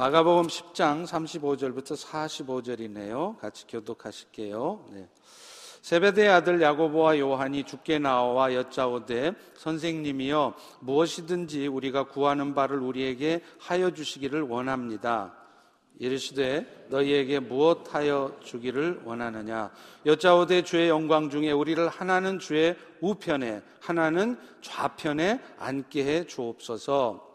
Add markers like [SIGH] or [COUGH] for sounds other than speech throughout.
마가복음 10장 35절부터 45절이네요. 같이 교독하실게요. 네. 세베대의 아들 야고보와 요한이 죽게 나와 여짜오되 선생님이여 무엇이든지 우리가 구하는 바를 우리에게 하여 주시기를 원합니다. 이르시되 너희에게 무엇하여 주기를 원하느냐 여짜오되 주의 영광 중에 우리를 하나는 주의 우편에 하나는 좌편에 앉게 해 주옵소서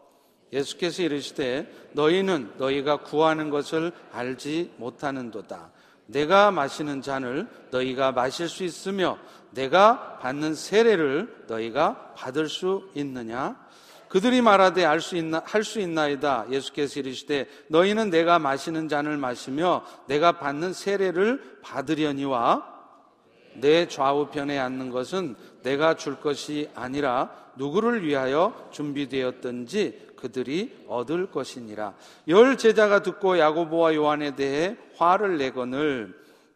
예수께서 이르시되 너희는 너희가 구하는 것을 알지 못하는도다 내가 마시는 잔을 너희가 마실 수 있으며 내가 받는 세례를 너희가 받을 수 있느냐 그들이 말하되 알 수 있나 할 수 있나이다. 예수께서 이르시되 너희는 내가 마시는 잔을 마시며 내가 받는 세례를 받으려니와 내 좌우편에 앉는 것은 내가 줄 것이 아니라 누구를 위하여 준비되었든지 그들이 얻을 것이니라. 열 제자가 듣고 야고보와 요한에 대해 화를 내거늘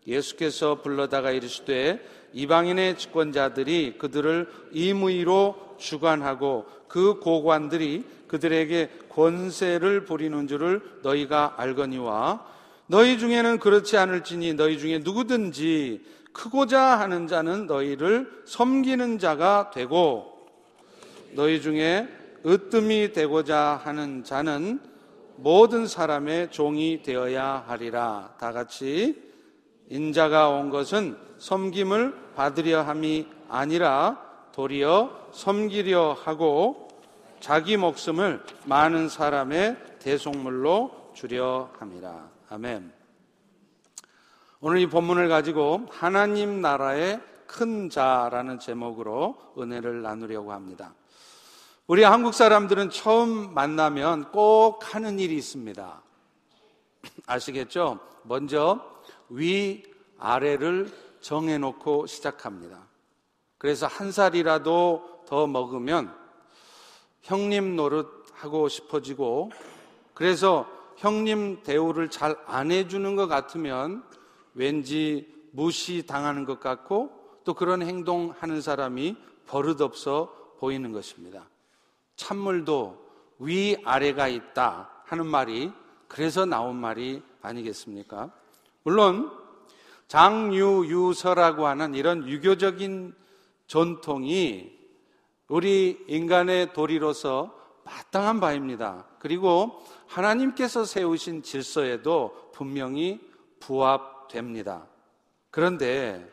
예수께서 불러다가 이르시되 이방인의 집권자들이 그들을 임의로 주관하고 그 고관들이 그들에게 권세를 부리는 줄을 너희가 알거니와 너희 중에는 그렇지 않을지니 너희 중에 누구든지 크고자 하는 자는 너희를 섬기는 자가 되고 너희 중에 으뜸이 되고자 하는 자는 모든 사람의 종이 되어야 하리라. 다 같이 인자가 온 것은 섬김을 받으려 함이 아니라 도리어 섬기려 하고 자기 목숨을 많은 사람의 대속물로 주려 함이라. 아멘. 오늘 이 본문을 가지고 하나님 나라의 큰 자라는 제목으로 은혜를 나누려고 합니다. 우리 한국 사람들은 처음 만나면 꼭 하는 일이 있습니다. [CLEARS THROAT] 아시겠죠? 먼저 위, 아래를 정해놓고 시작합니다. 그래서 한 살이라도 더 먹으면 형님 노릇 하고 싶어지고 그래서 형님 대우를 잘 안 해주는 것 같으면 왠지 무시 당하는 것 같고 또 그런 행동하는 사람이 버릇없어 보이는 것입니다. 찬물도 위 아래가 있다 하는 말이 그래서 나온 말이 아니겠습니까? 물론 장유유서라고 하는 이런 유교적인 전통이 우리 인간의 도리로서 마땅한 바입니다. 그리고 하나님께서 세우신 질서에도 분명히 부합됩니다. 그런데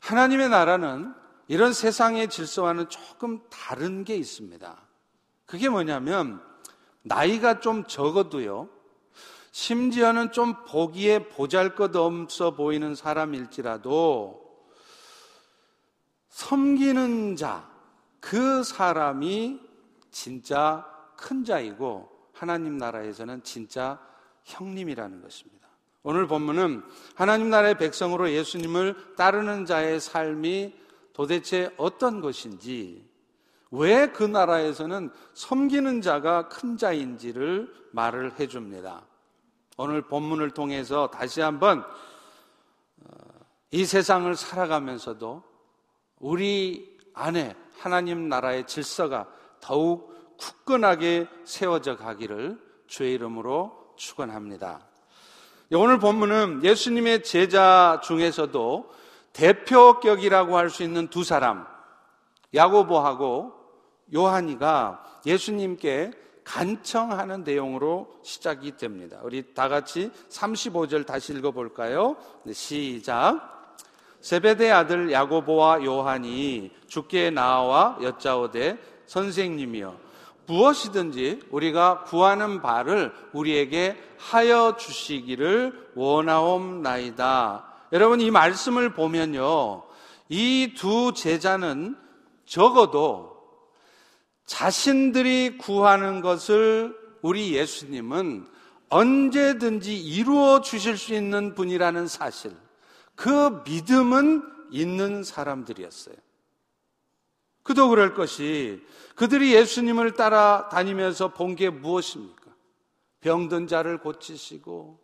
하나님의 나라는 이런 세상의 질서와는 조금 다른 게 있습니다. 그게 뭐냐면 나이가 좀 적어도요. 심지어는 좀 보기에 보잘 것 없어 보이는 사람일지라도 섬기는 자, 그 사람이 진짜 큰 자이고 하나님 나라에서는 진짜 형님이라는 것입니다. 오늘 본문은 하나님 나라의 백성으로 예수님을 따르는 자의 삶이 도대체 어떤 것인지 왜 그 나라에서는 섬기는 자가 큰 자인지를 말을 해줍니다. 오늘 본문을 통해서 다시 한번 어, 이 세상을 살아가면서도 우리 안에 하나님 나라의 질서가 더욱 굳건하게 세워져 가기를 주의 이름으로 축원합니다. 오늘 본문은 예수님의 제자 중에서도 대표격이라고 할 수 있는 두 사람 야고보하고 요한이가 예수님께 간청하는 내용으로 시작이 됩니다. 우리 다 같이 35절 다시 읽어볼까요? 네, 시작. 세베대 아들 야고보와 요한이 주께 나와 여짜오되 선생님이여 무엇이든지 우리가 구하는 바를 우리에게 하여 주시기를 원하옵나이다. 여러분 이 말씀을 보면요. 이 두 제자는 적어도 자신들이 구하는 것을 우리 예수님은 언제든지 이루어 주실 수 있는 분이라는 사실, 그 믿음은 있는 사람들이었어요. 그도 그럴 것이 그들이 예수님을 따라 다니면서 본 게 무엇입니까? 병든 자를 고치시고,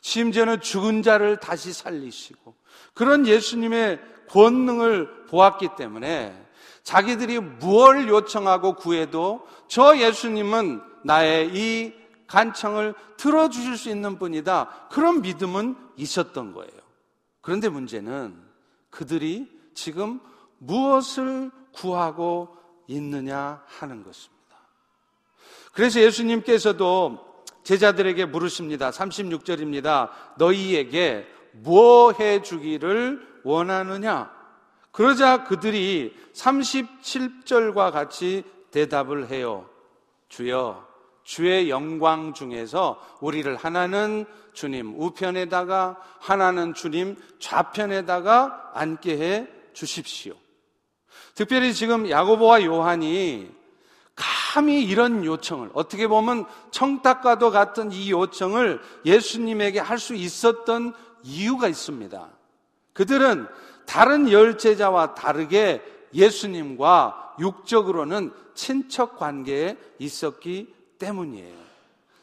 심지어는 죽은 자를 다시 살리시고, 그런 예수님의 권능을 보았기 때문에 자기들이 무엇을 요청하고 구해도 저 예수님은 나의 이 간청을 들어주실 수 있는 분이다. 그런 믿음은 있었던 거예요. 그런데 문제는 그들이 지금 무엇을 구하고 있느냐 하는 것입니다. 그래서 예수님께서도 제자들에게 물으십니다. 36절입니다. 너희에게 뭐 해 주기를 원하느냐? 그러자 그들이 37절과 같이 대답을 해요. 주여, 주의 영광 중에서 우리를 하나는 주님 우편에다가 하나는 주님 좌편에다가 앉게 해 주십시오. 특별히 지금 야고보와 요한이 감히 이런 요청을 어떻게 보면 청탁과도 같은 이 요청을 예수님에게 할 수 있었던 이유가 있습니다. 그들은 다른 열제자와 다르게 예수님과 육적으로는 친척 관계에 있었기 때문이에요.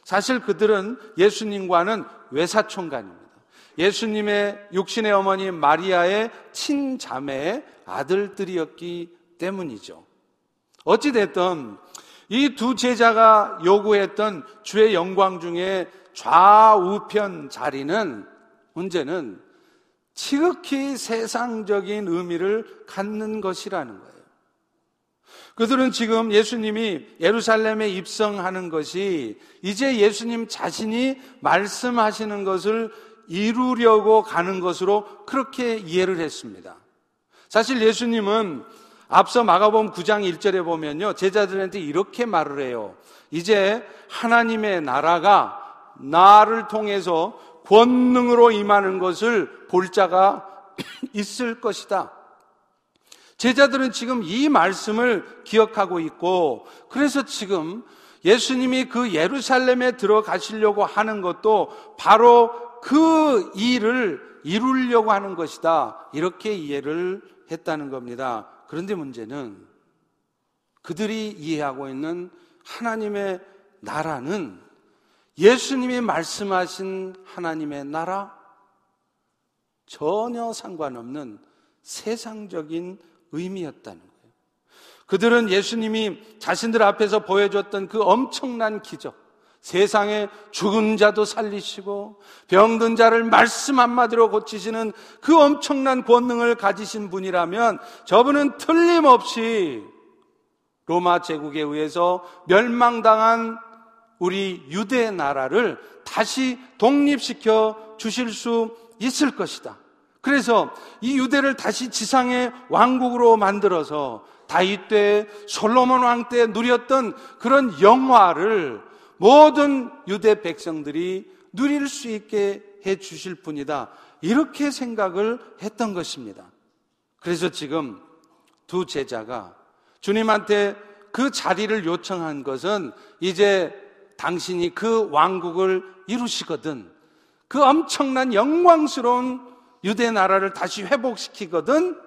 사실 그들은 예수님과는 외사촌간입니다. 예수님의 육신의 어머니 마리아의 친자매의 아들들이었기 때문이죠. 어찌됐든 이 두 제자가 요구했던 주의 영광 중에 좌우편 자리는 문제는 지극히 세상적인 의미를 갖는 것이라는 거예요. 그들은 지금 예수님이 예루살렘에 입성하는 것이 이제 예수님 자신이 말씀하시는 것을 이루려고 가는 것으로 그렇게 이해를 했습니다. 사실 예수님은 앞서 마가복음 9장 1절에 보면요. 제자들한테 이렇게 말을 해요. 이제 하나님의 나라가 나를 통해서 권능으로 임하는 것을 볼 자가 [CLEARS THROAT] 있을 것이다. 제자들은 지금 이 말씀을 기억하고 있고 그래서 지금 예수님이 그 예루살렘에 들어가시려고 하는 것도 바로 그 일을 이루려고 하는 것이다. 이렇게 이해를 했다는 겁니다. 그런데 문제는 그들이 이해하고 있는 하나님의 나라는 예수님이 말씀하신 하나님의 나라 전혀 상관없는 세상적인 의미였다는 거예요. 그들은 예수님이 자신들 앞에서 보여줬던 그 엄청난 기적, 세상에 죽은 자도 살리시고 병든 자를 말씀 한마디로 고치시는 그 엄청난 권능을 가지신 분이라면 저분은 틀림없이 로마 제국에 의해서 멸망당한 우리 유대 나라를 다시 독립시켜 주실 수 있을 것이다. 그래서 이 유대를 다시 지상의 왕국으로 만들어서 다윗 때 솔로몬 왕 때 누렸던 그런 영화를 모든 유대 백성들이 누릴 수 있게 해 주실 분이다. 이렇게 생각을 했던 것입니다. 그래서 지금 두 제자가 주님한테 그 자리를 요청한 것은 이제 당신이 그 왕국을 이루시거든. 그 엄청난 영광스러운 유대 나라를 다시 회복시키거든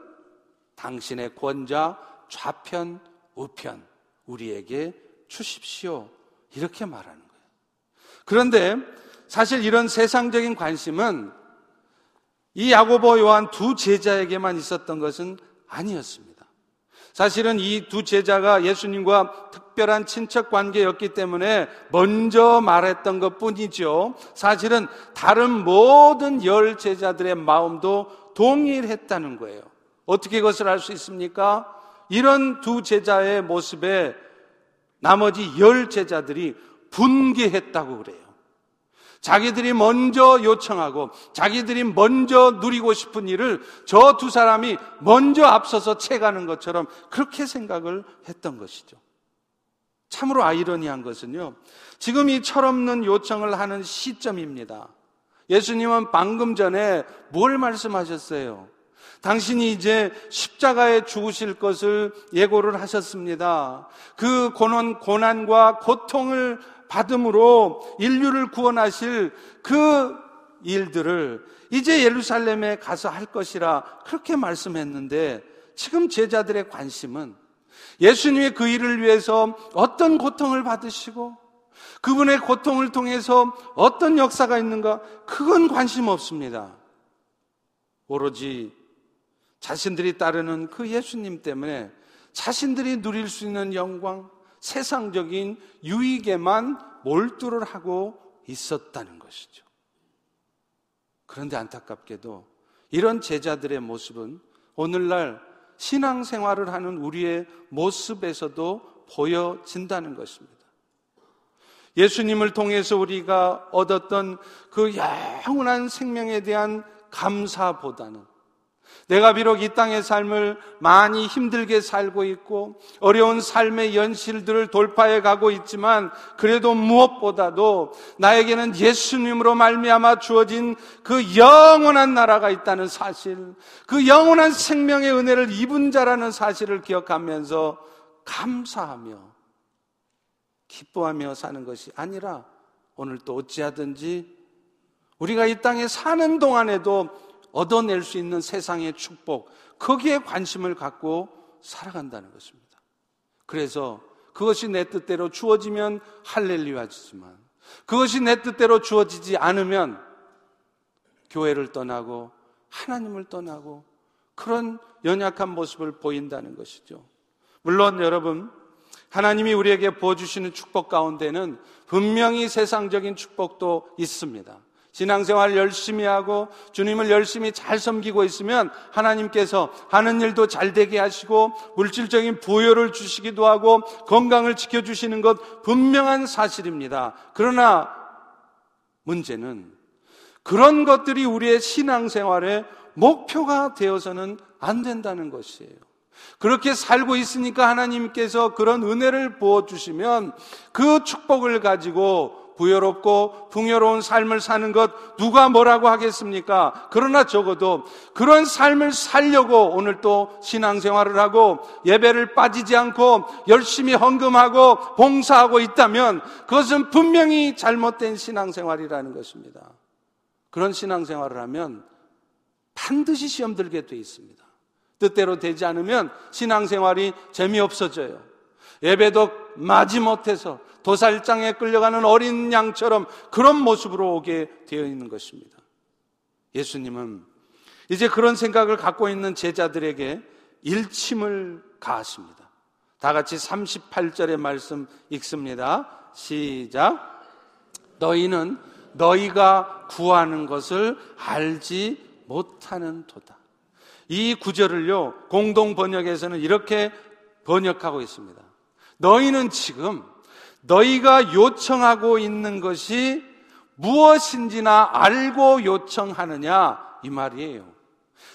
당신의 권자 좌편, 우편 우리에게 주십시오. 이렇게 말하는 거예요. 그런데 사실 이런 세상적인 관심은 이 야고보 요한 두 제자에게만 있었던 것은 아니었습니다. 사실은 이 두 제자가 예수님과 특별한 친척 관계였기 때문에 먼저 말했던 것 뿐이죠. 사실은 다른 모든 열 제자들의 마음도 동일했다는 거예요. 어떻게 그것을 알 수 있습니까? 이런 두 제자의 모습에 나머지 열 제자들이 분개했다고 그래요. 자기들이 먼저 요청하고 자기들이 먼저 누리고 싶은 일을 저 두 사람이 먼저 앞서서 채가는 것처럼 그렇게 생각을 했던 것이죠. 참으로 아이러니한 것은요. 지금 이 철없는 요청을 하는 시점입니다. 예수님은 방금 전에 뭘 말씀하셨어요? 당신이 이제 십자가에 죽으실 것을 예고를 하셨습니다. 그 고난, 고난과 고통을 받음으로 인류를 구원하실 그 일들을 이제 예루살렘에 가서 할 것이라 그렇게 말씀했는데 지금 제자들의 관심은 예수님의 그 일을 위해서 어떤 고통을 받으시고 그분의 고통을 통해서 어떤 역사가 있는가 그건 관심 없습니다. 오로지 자신들이 따르는 그 예수님 때문에 자신들이 누릴 수 있는 영광, 세상적인 유익에만 몰두를 하고 있었다는 것이죠. 그런데 안타깝게도 이런 제자들의 모습은 오늘날 신앙생활을 하는 우리의 모습에서도 보여진다는 것입니다. 예수님을 통해서 우리가 얻었던 그 영원한 생명에 대한 감사보다는 내가 비록 이 땅의 삶을 많이 힘들게 살고 있고 어려운 삶의 연실들을 돌파해 가고 있지만 그래도 무엇보다도 나에게는 예수님으로 말미암아 주어진 그 영원한 나라가 있다는 사실, 그 영원한 생명의 은혜를 입은 자라는 사실을 기억하면서 감사하며 기뻐하며 사는 것이 아니라 오늘 또 어찌하든지 우리가 이 땅에 사는 동안에도 얻어낼 수 있는 세상의 축복, 거기에 관심을 갖고 살아간다는 것입니다. 그래서 그것이 내 뜻대로 주어지면 할렐루야지만 그것이 내 뜻대로 주어지지 않으면 교회를 떠나고 하나님을 떠나고 그런 연약한 모습을 보인다는 것이죠. 물론 여러분, 하나님이 우리에게 부어주시는 축복 가운데는 분명히 세상적인 축복도 있습니다. 신앙생활 열심히 하고 주님을 열심히 잘 섬기고 있으면 하나님께서 하는 일도 잘 되게 하시고 물질적인 부여를 주시기도 하고 건강을 지켜주시는 것 분명한 사실입니다. 그러나 문제는 그런 것들이 우리의 신앙생활의 목표가 되어서는 안 된다는 것이에요. 그렇게 살고 있으니까 하나님께서 그런 은혜를 부어주시면 그 축복을 가지고 부여롭고 풍요로운 삶을 사는 것 누가 뭐라고 하겠습니까? 그러나 적어도 그런 삶을 살려고 오늘 또 신앙생활을 하고 예배를 빠지지 않고 열심히 헌금하고 봉사하고 있다면 그것은 분명히 잘못된 신앙생활이라는 것입니다. 그런 신앙생활을 하면 반드시 시험 들게 돼 있습니다. 뜻대로 되지 않으면 신앙생활이 재미없어져요. 예배도 마지못해서 도살장에 끌려가는 어린 양처럼 그런 모습으로 오게 되어 있는 것입니다. 예수님은 이제 그런 생각을 갖고 있는 제자들에게 일침을 가하십니다. 다 같이 38절의 말씀 읽습니다. 시작. 너희는 너희가 구하는 것을 알지 못하는 도다. 이 구절을요, 공동 번역에서는 이렇게 번역하고 있습니다. 너희는 지금 너희가 요청하고 있는 것이 무엇인지나 알고 요청하느냐 이 말이에요.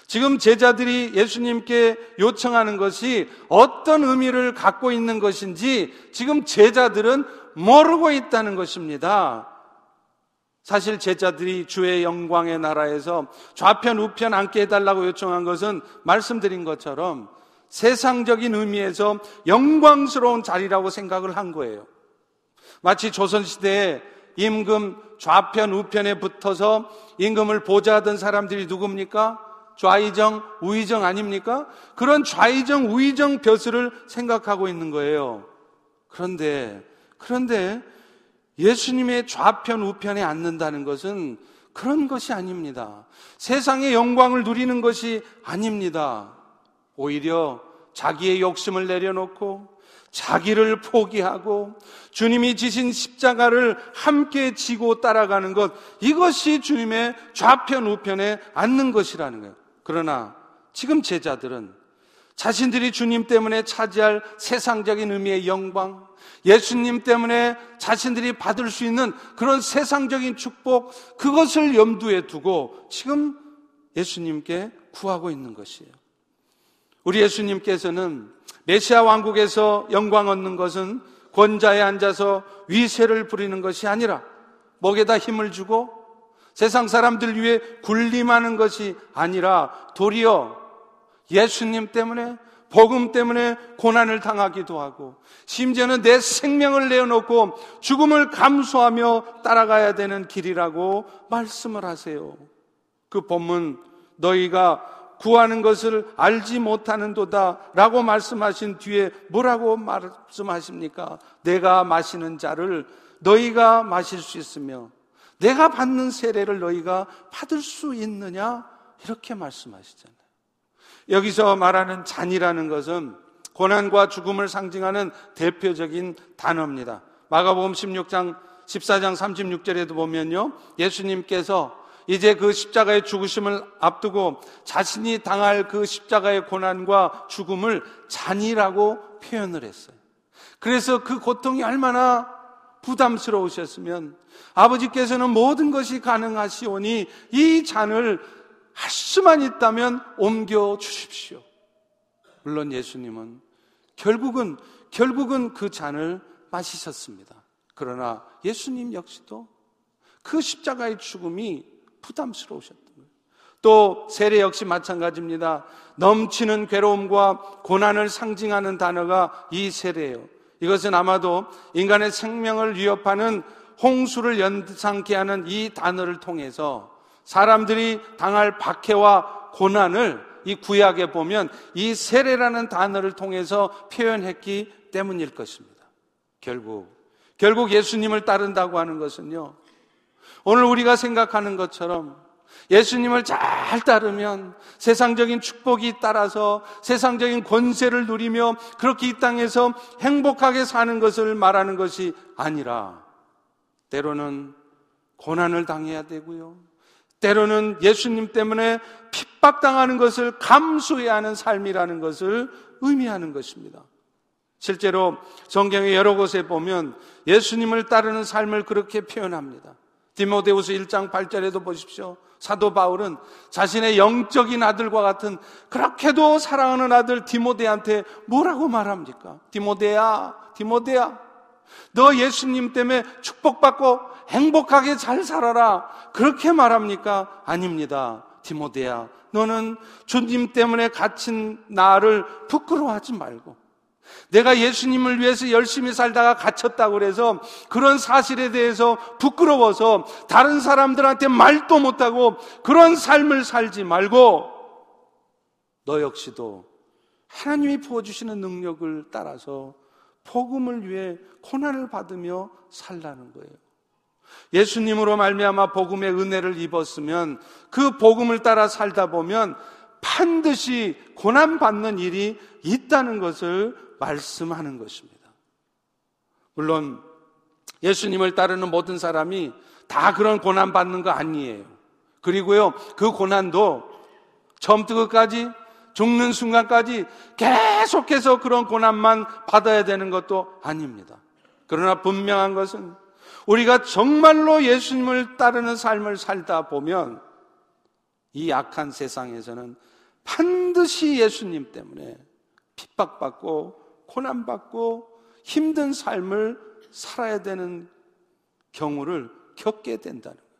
지금 제자들이 예수님께 요청하는 것이 어떤 의미를 갖고 있는 것인지 지금 제자들은 모르고 있다는 것입니다. 사실 제자들이 주의 영광의 나라에서 좌편 우편 앉게 해달라고 요청한 것은 말씀드린 것처럼 세상적인 의미에서 영광스러운 자리라고 생각을 한 거예요. 마치 조선시대에 임금 좌편 우편에 붙어서 임금을 보좌하던 사람들이 누굽니까? 좌의정, 우의정 아닙니까? 그런 좌의정, 우의정 벼슬을 생각하고 있는 거예요. 그런데, 그런데 예수님의 좌편, 우편에 앉는다는 것은 그런 것이 아닙니다. 세상의 영광을 누리는 것이 아닙니다. 오히려 자기의 욕심을 내려놓고 자기를 포기하고 주님이 지신 십자가를 함께 지고 따라가는 것 이것이 주님의 좌편 우편에 앉는 것이라는 거예요. 그러나 지금 제자들은 자신들이 주님 때문에 차지할 세상적인 의미의 영광, 예수님 때문에 자신들이 받을 수 있는 그런 세상적인 축복, 그것을 염두에 두고 지금 예수님께 구하고 있는 것이에요. 우리 예수님께서는 메시아 왕국에서 영광 얻는 것은 권자에 앉아서 위세를 부리는 것이 아니라 목에다 힘을 주고 세상 사람들 위해 군림하는 것이 아니라 도리어 예수님 때문에 복음 때문에 고난을 당하기도 하고 심지어는 내 생명을 내어놓고 죽음을 감수하며 따라가야 되는 길이라고 말씀을 하세요. 그 본문 너희가 구하는 것을 알지 못하는도다 라고 말씀하신 뒤에 뭐라고 말씀하십니까? 내가 마시는 자를 너희가 마실 수 있으며 내가 받는 세례를 너희가 받을 수 있느냐? 이렇게 말씀하시잖아요. 여기서 말하는 잔이라는 것은 고난과 죽음을 상징하는 대표적인 단어입니다. 마가복음 16장 14장 36절에도 보면요. 예수님께서 이제 그 십자가의 죽으심을 앞두고 자신이 당할 그 십자가의 고난과 죽음을 잔이라고 표현을 했어요. 그래서 그 고통이 얼마나 부담스러우셨으면 아버지께서는 모든 것이 가능하시오니 이 잔을 할 수만 있다면 옮겨 주십시오. 물론 예수님은 결국은 결국은 그 잔을 마시셨습니다. 그러나 예수님 역시도 그 십자가의 죽음이 부담스러우셨던 거예요. 또 세례 역시 마찬가지입니다. 넘치는 괴로움과 고난을 상징하는 단어가 이 세례예요. 이것은 아마도 인간의 생명을 위협하는 홍수를 연상케 하는 이 단어를 통해서 사람들이 당할 박해와 고난을 이 구약에 보면 이 세례라는 단어를 통해서 표현했기 때문일 것입니다. 결국 결국 예수님을 따른다고 하는 것은요. 오늘 우리가 생각하는 것처럼 예수님을 잘 따르면 세상적인 축복이 따라서 세상적인 권세를 누리며 그렇게 이 땅에서 행복하게 사는 것을 말하는 것이 아니라 때로는 고난을 당해야 되고요. 때로는 예수님 때문에 핍박당하는 것을 감수해야 하는 삶이라는 것을 의미하는 것입니다. 실제로 성경의 여러 곳에 보면 예수님을 따르는 삶을 그렇게 표현합니다. 디모데후서 1장 8절에도 보십시오. 사도 바울은 자신의 영적인 아들과 같은 그렇게도 사랑하는 아들 디모데한테 뭐라고 말합니까? 디모데야, 디모데야, 너 예수님 때문에 축복받고 행복하게 잘 살아라. 그렇게 말합니까? 아닙니다. 디모데야, 너는 주님 때문에 갇힌 나를 부끄러워하지 말고 내가 예수님을 위해서 열심히 살다가 갇혔다고 그래서 그런 사실에 대해서 부끄러워서 다른 사람들한테 말도 못하고 그런 삶을 살지 말고 너 역시도 하나님이 부어주시는 능력을 따라서 복음을 위해 고난을 받으며 살라는 거예요. 예수님으로 말미암아 복음의 은혜를 입었으면 그 복음을 따라 살다 보면 반드시 고난 받는 일이 있다는 것을 말씀하는 것입니다. 물론 예수님을 따르는 모든 사람이 다 그런 고난 받는 거 아니에요. 그리고요, 그 고난도 처음부터 끝까지 죽는 순간까지 계속해서 그런 고난만 받아야 되는 것도 아닙니다. 그러나 분명한 것은 우리가 정말로 예수님을 따르는 삶을 살다 보면 이 악한 세상에서는 반드시 예수님 때문에 핍박받고 고난받고 힘든 삶을 살아야 되는 경우를 겪게 된다는 거예요.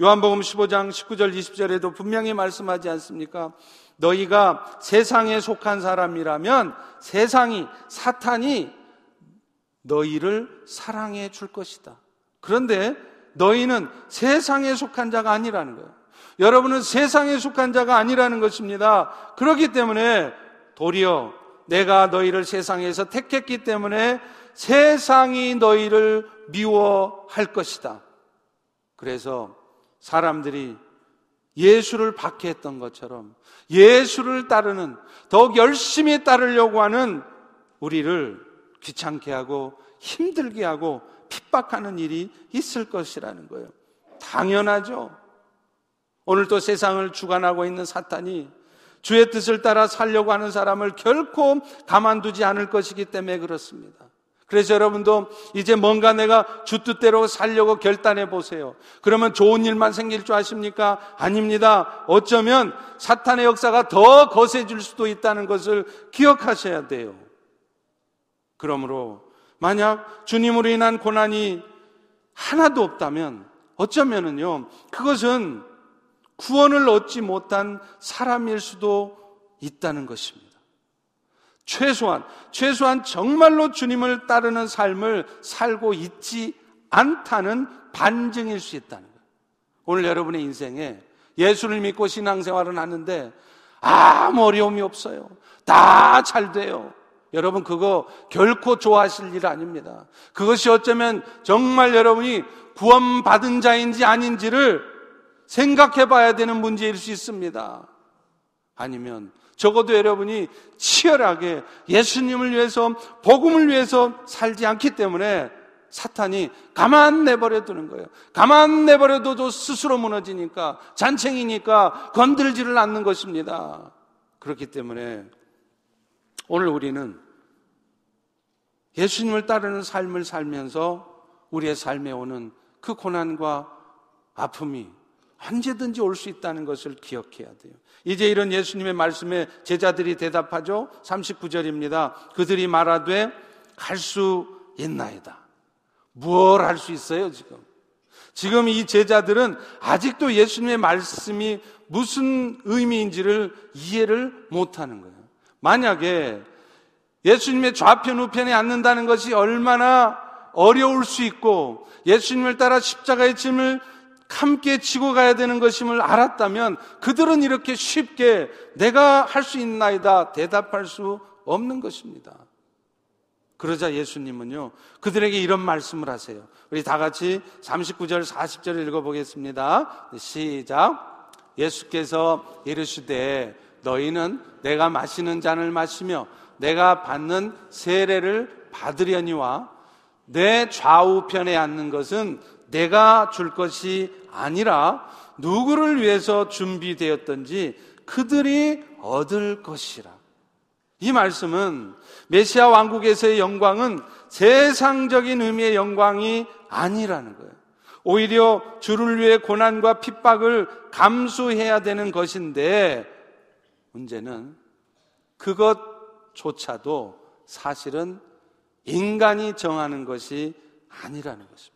요한복음 15장 19절 20절에도 분명히 말씀하지 않습니까? 너희가 세상에 속한 사람이라면 세상이 사탄이 너희를 사랑해 줄 것이다. 그런데 너희는 세상에 속한 자가 아니라는 거예요. 여러분은 세상에 속한 자가 아니라는 것입니다. 그렇기 때문에 도리어 내가 너희를 세상에서 택했기 때문에 세상이 너희를 미워할 것이다. 그래서 사람들이 예수를 박해했던 것처럼 예수를 따르는 더욱 열심히 따르려고 하는 우리를 귀찮게 하고 힘들게 하고 핍박하는 일이 있을 것이라는 거예요. 당연하죠. 오늘 또 세상을 주관하고 있는 사탄이 주의 뜻을 따라 살려고 하는 사람을 결코 가만두지 않을 것이기 때문에 그렇습니다. 그래서 여러분도 이제 뭔가 내가 주 뜻대로 살려고 결단해 보세요. 그러면 좋은 일만 생길 줄 아십니까? 아닙니다. 어쩌면 사탄의 역사가 더 거세질 수도 있다는 것을 기억하셔야 돼요. 그러므로 만약 주님으로 인한 고난이 하나도 없다면 어쩌면은요, 그것은 구원을 얻지 못한 사람일 수도 있다는 것입니다. 최소한, 최소한 정말로 주님을 따르는 삶을 살고 있지 않다는 반증일 수 있다는 거예요. 오늘 여러분의 인생에 예수를 믿고 신앙생활을 하는데 아무 어려움이 없어요. 다 잘 돼요. 여러분 그거 결코 좋아하실 일 아닙니다. 그것이 어쩌면 정말 여러분이 구원받은 자인지 아닌지를 생각해 봐야 되는 문제일 수 있습니다. 아니면 적어도 여러분이 치열하게 예수님을 위해서 복음을 위해서 살지 않기 때문에 사탄이 가만 내버려 두는 거예요. 가만 내버려 둬도 스스로 무너지니까 잔챙이니까 건들지를 않는 것입니다. 그렇기 때문에 오늘 우리는 예수님을 따르는 삶을 살면서 우리의 삶에 오는 그 고난과 아픔이 언제든지 올 수 있다는 것을 기억해야 돼요. 이제 이런 예수님의 말씀에 제자들이 대답하죠. 39절입니다. 그들이 말하되 갈수 있나이다. 무엇 할수 있어요, 지금? 지금 이 제자들은 아직도 예수님의 말씀이 무슨 의미인지를 이해를 못 하는 거예요. 만약에 예수님의 좌편 우편에 앉는다는 것이 얼마나 어려울 수 있고 예수님을 따라 십자가의 짐을 함께 지고 가야 되는 것임을 알았다면 그들은 이렇게 쉽게 내가 할 수 있나이다 대답할 수 없는 것입니다. 그러자 예수님은요, 그들에게 이런 말씀을 하세요. 우리 다 같이 39절, 40절 읽어보겠습니다. 시작. 예수께서 이르시되 너희는 내가 마시는 잔을 마시며 내가 받는 세례를 받으려니와 내 좌우편에 앉는 것은 내가 줄 것이 아니라 누구를 위해서 준비되었던지 그들이 얻을 것이라. 이 말씀은 메시아 왕국에서의 영광은 세상적인 의미의 영광이 아니라는 거예요. 오히려 주를 위해 고난과 핍박을 감수해야 되는 것인데 문제는 그것조차도 사실은 인간이 정하는 것이 아니라는 것입니다.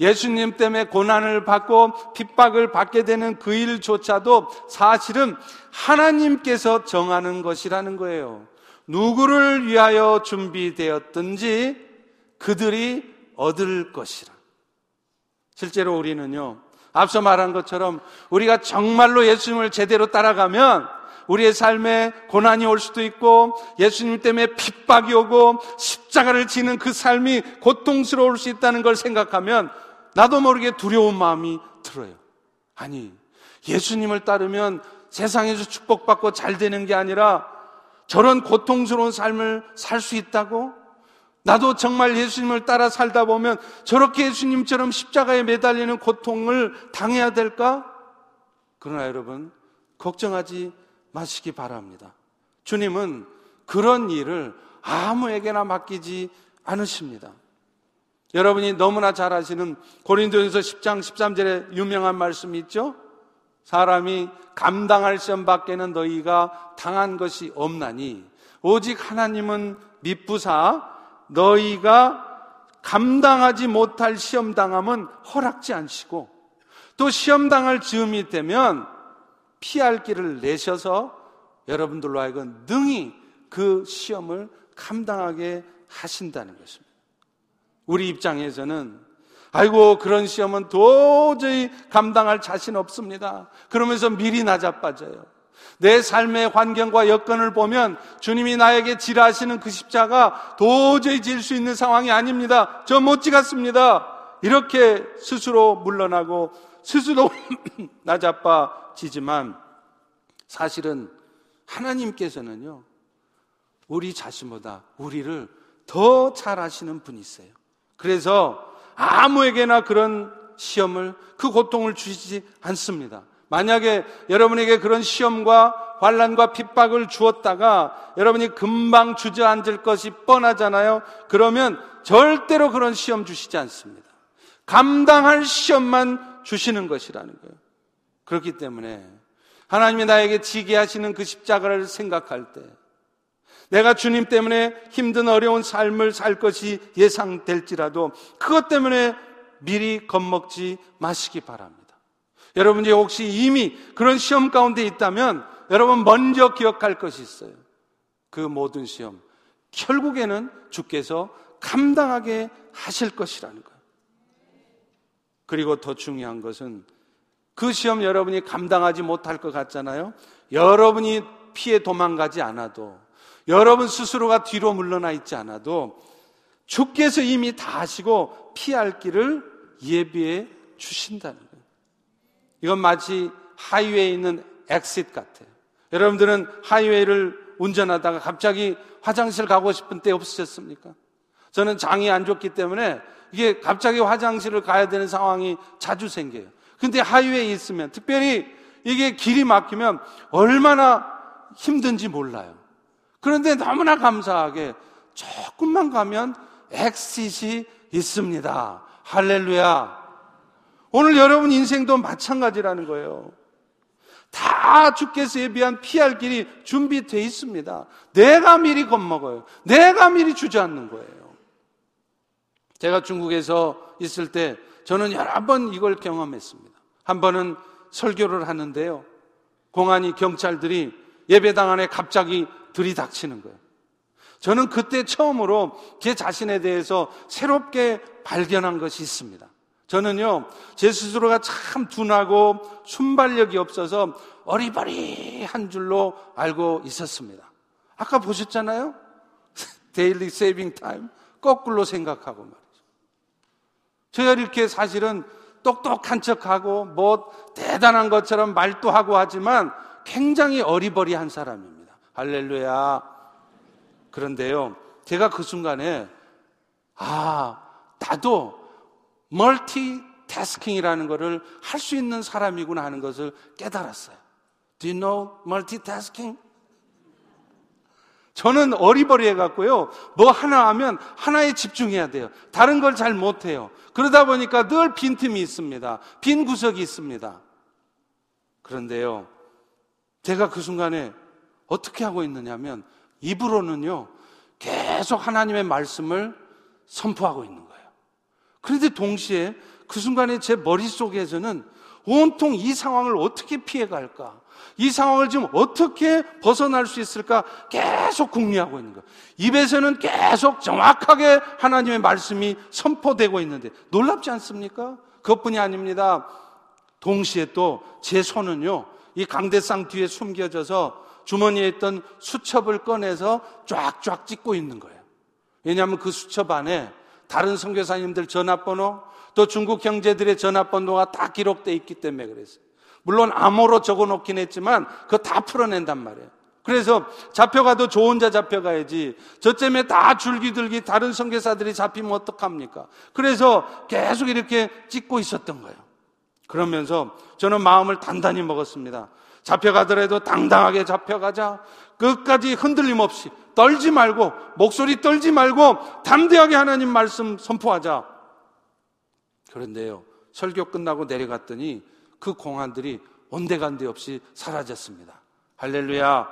예수님 때문에 고난을 받고 핍박을 받게 되는 그 일조차도 사실은 하나님께서 정하는 것이라는 거예요. 누구를 위하여 준비되었든지 그들이 얻을 것이라. 실제로 우리는요, 앞서 말한 것처럼 우리가 정말로 예수님을 제대로 따라가면 우리의 삶에 고난이 올 수도 있고 예수님 때문에 핍박이 오고 십자가를 지는 그 삶이 고통스러울 수 있다는 걸 생각하면 나도 모르게 두려운 마음이 들어요. 아니, 예수님을 따르면 세상에서 축복받고 잘 되는 게 아니라 저런 고통스러운 삶을 살 수 있다고? 나도 정말 예수님을 따라 살다 보면 저렇게 예수님처럼 십자가에 매달리는 고통을 당해야 될까? 그러나 여러분, 걱정하지 마시기 바랍니다. 주님은 그런 일을 아무에게나 맡기지 않으십니다. 여러분이 너무나 잘 아시는 고린도전서 10장 13절에 유명한 말씀이 있죠? 사람이 감당할 시험 밖에는 너희가 당한 것이 없나니 오직 하나님은 미쁘사 너희가 감당하지 못할 시험 당함은 허락지 않으시고 또 시험 당할 즈음이 되면 피할 길을 내셔서 여러분들로 하여금 능히 그 시험을 감당하게 하신다는 것입니다. 우리 입장에서는 아이고 그런 시험은 도저히 감당할 자신 없습니다. 그러면서 미리 낮아빠져요. 내 삶의 환경과 여건을 보면 주님이 나에게 지라시는 그 십자가 도저히 질 수 있는 상황이 아닙니다. 저 못 지겠습니다. 이렇게 스스로 물러나고 스스로 [CLEARS THROAT] 낮아빠지지만 사실은 하나님께서는요, 우리 자신보다 우리를 더 잘 아시는 분이세요. 그래서 아무에게나 그런 시험을 그 고통을 주시지 않습니다. 만약에 여러분에게 그런 시험과 환란과 핍박을 주었다가 여러분이 금방 주저앉을 것이 뻔하잖아요. 그러면 절대로 그런 시험 주시지 않습니다. 감당할 시험만 주시는 것이라는 거예요. 그렇기 때문에 하나님이 나에게 지게 하시는 그 십자가를 생각할 때 내가 주님 때문에 힘든 어려운 삶을 살 것이 예상될지라도 그것 때문에 미리 겁먹지 마시기 바랍니다. 여러분 이 혹시 이미 그런 시험 가운데 있다면 여러분 먼저 기억할 것이 있어요. 그 모든 시험. 결국에는 주께서 감당하게 하실 것이라는 거예요. 그리고 더 중요한 것은 그 시험 여러분이 감당하지 못할 것 같잖아요. 여러분이 피해 도망가지 않아도 여러분 스스로가 뒤로 물러나 있지 않아도 주께서 이미 다 하시고 피할 길을 예비해 주신다는 거예요. 이건 마치 하이웨이에 있는 엑싯 같아요. 여러분들은 하이웨이를 운전하다가 갑자기 화장실 가고 싶은 때 없으셨습니까? 저는 장이 안 좋기 때문에 이게 갑자기 화장실을 가야 되는 상황이 자주 생겨요. 근데 하이웨이에 있으면 특별히 이게 길이 막히면 얼마나 힘든지 몰라요. 그런데 너무나 감사하게 조금만 가면 엑싯이 있습니다. 할렐루야. 오늘 여러분 인생도 마찬가지라는 거예요. 다 주께서 예비한 피할 길이 준비되어 있습니다. 내가 미리 겁먹어요. 내가 미리 주저앉는 거예요. 제가 중국에서 있을 때 저는 여러 번 이걸 경험했습니다. 한 번은 설교를 하는데요. 공안이 경찰들이 예배당 안에 갑자기 들이닥치는 거예요. 저는 그때 처음으로 제 자신에 대해서 새롭게 발견한 것이 있습니다. 저는요, 제 스스로가 참 둔하고 순발력이 없어서 어리버리한 줄로 알고 있었습니다. 아까 보셨잖아요? daylight saving time. 거꾸로 생각하고 말이죠. 제가 이렇게 사실은 똑똑한 척하고 뭐 대단한 것처럼 말도 하고 하지만 굉장히 어리버리한 사람입니다. 할렐루야. 그런데요, 제가 그 순간에 아, 나도 multitasking이라는 것을 할 수 있는 사람이구나 하는 것을 깨달았어요. Do you know multitasking? 저는 어리버리해 갖고요. 뭐 하나 하면 하나에 집중해야 돼요. 다른 걸 잘 못해요. 그러다 보니까 늘 빈틈이 있습니다. 빈 구석이 있습니다. 그런데요. 제가 그 순간에 어떻게 하고 있느냐면 입으로는요. 계속 하나님의 말씀을 선포하고 있는 거예요. 그런데 동시에 그 순간에 제 머릿속에서는 온통 이 상황을 어떻게 피해 갈까? 이 상황을 지금 어떻게 벗어날 수 있을까? 계속 궁리하고 있는 거예요. 입에서는 계속 정확하게 하나님의 말씀이 선포되고 있는데 놀랍지 않습니까? 그것뿐이 아닙니다. 동시에 또 제 손은요, 이 강대상 뒤에 숨겨져서 주머니에 있던 수첩을 꺼내서 쫙쫙 찍고 있는 거예요. 왜냐하면 그 수첩 안에 다른 선교사님들 전화번호, 또 중국 형제들의 전화번호가 다 기록되어 있기 때문에 그랬어요. 물론 암호로 적어 놓긴 했지만 그거 다 풀어낸단 말이에요. 그래서 잡혀가도 저 혼자 잡혀가야지. 저쯤에 다 줄기들기 다른 선교사들이 잡히면 어떡합니까? 그래서 계속 이렇게 찍고 있었던 거예요. 그러면서 저는 마음을 단단히 먹었습니다. 잡혀가더라도 당당하게 잡혀가자. 끝까지 흔들림 없이 떨지 말고 목소리 떨지 말고 담대하게 하나님 말씀 선포하자. 그런데요. 설교 끝나고 내려갔더니 그 공안들이 온데간데 없이 사라졌습니다. 할렐루야.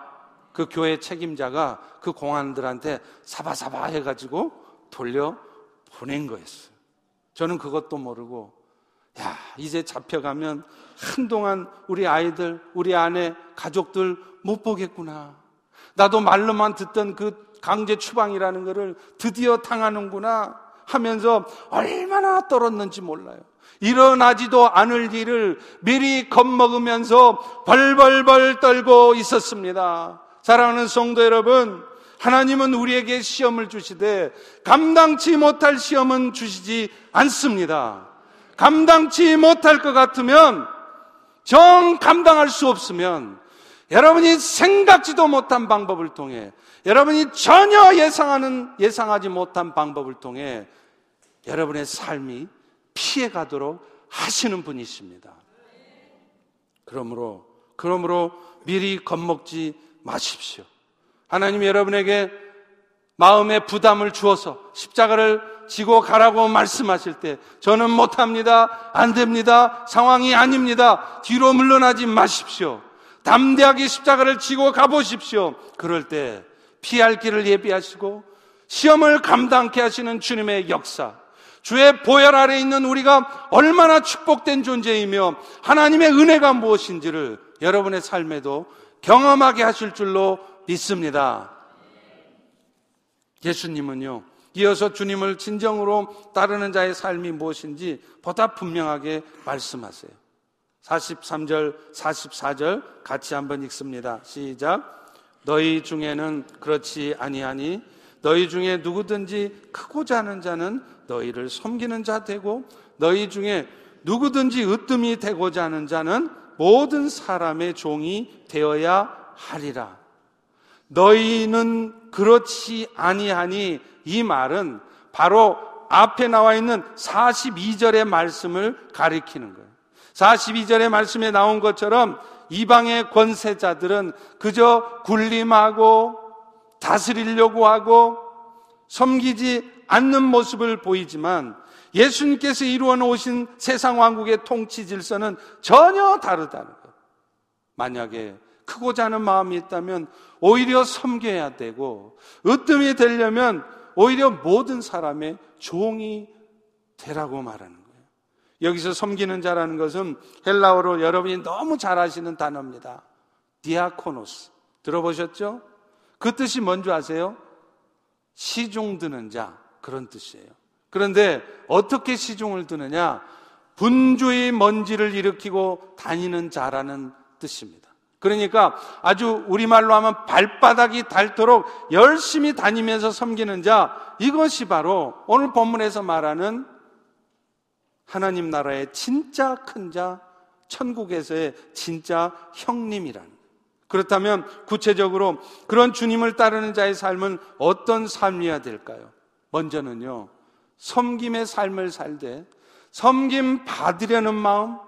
그 교회 책임자가 그 공안들한테 사바사바 해가지고 돌려 보낸 거였어요. 저는 그것도 모르고, 야, 이제 잡혀가면 한동안 우리 아이들, 우리 아내, 가족들 못 보겠구나. 나도 말로만 듣던 그 강제 추방이라는 것을 드디어 당하는구나 하면서 얼마나 떨었는지 몰라요. 일어나지도 않을 일을 미리 겁먹으면서 벌벌벌 떨고 있었습니다. 사랑하는 성도 여러분, 하나님은 우리에게 시험을 주시되 감당치 못할 시험은 주시지 않습니다. 감당치 못할 것 같으면 정 감당할 수 없으면 여러분이 생각지도 못한 방법을 통해 여러분이 전혀 예상하는 예상하지 못한 방법을 통해 여러분의 삶이 피해 가도록 하시는 분이십니다. 그러므로 그러므로 미리 겁먹지 마십시오. 하나님 여러분에게 마음의 부담을 주어서 십자가를 지고 가라고 말씀하실 때 저는 못합니다. 안 됩니다. 상황이 아닙니다. 뒤로 물러나지 마십시오. 담대하게 십자가를 지고 가보십시오. 그럴 때 피할 길을 예비하시고 시험을 감당케 하시는 주님의 역사, 주의 보혈 아래 있는 우리가 얼마나 축복된 존재이며 하나님의 은혜가 무엇인지를 여러분의 삶에도 경험하게 하실 줄로 믿습니다. 예수님은요, 이어서 주님을 진정으로 따르는 자의 삶이 무엇인지 보다 분명하게 말씀하세요. 43절, 44절 같이 한번 읽습니다. 시작. 너희 중에는 그렇지 아니하니 너희 중에 누구든지 크고자 하는 자는 너희를 섬기는 자 되고 너희 중에 누구든지 으뜸이 되고자 하는 자는 모든 사람의 종이 되어야 하리라. 너희는 그렇지 아니하니 이 말은 바로 앞에 나와 있는 42절의 말씀을 가리키는 거예요. 42절의 말씀에 나온 것처럼 이방의 권세자들은 그저 군림하고 다스리려고 하고 섬기지 않는 모습을 보이지만 예수님께서 이루어 놓으신 세상 왕국의 통치 질서는 전혀 다르다는 것. 만약에 크고자 하는 마음이 있다면 오히려 섬겨야 되고 으뜸이 되려면 오히려 모든 사람의 종이 되라고 말하는 거예요. 여기서 섬기는 자라는 것은 헬라어로 여러분이 너무 잘 아시는 단어입니다. 디아코노스. 들어보셨죠? 그 뜻이 뭔지 아세요? 시중 드는 자. 그런 뜻이에요. 그런데 어떻게 시중을 드느냐? 분주의 먼지를 일으키고 다니는 자라는 뜻입니다. 그러니까 아주 우리말로 하면 발바닥이 닳도록 열심히 다니면서 섬기는 자, 이것이 바로 오늘 본문에서 말하는 하나님 나라의 진짜 큰 자, 천국에서의 진짜 형님이란. 그렇다면 구체적으로 그런 주님을 따르는 자의 삶은 어떤 삶이어야 될까요? 먼저는요, 섬김의 삶을 살되 섬김 받으려는 마음,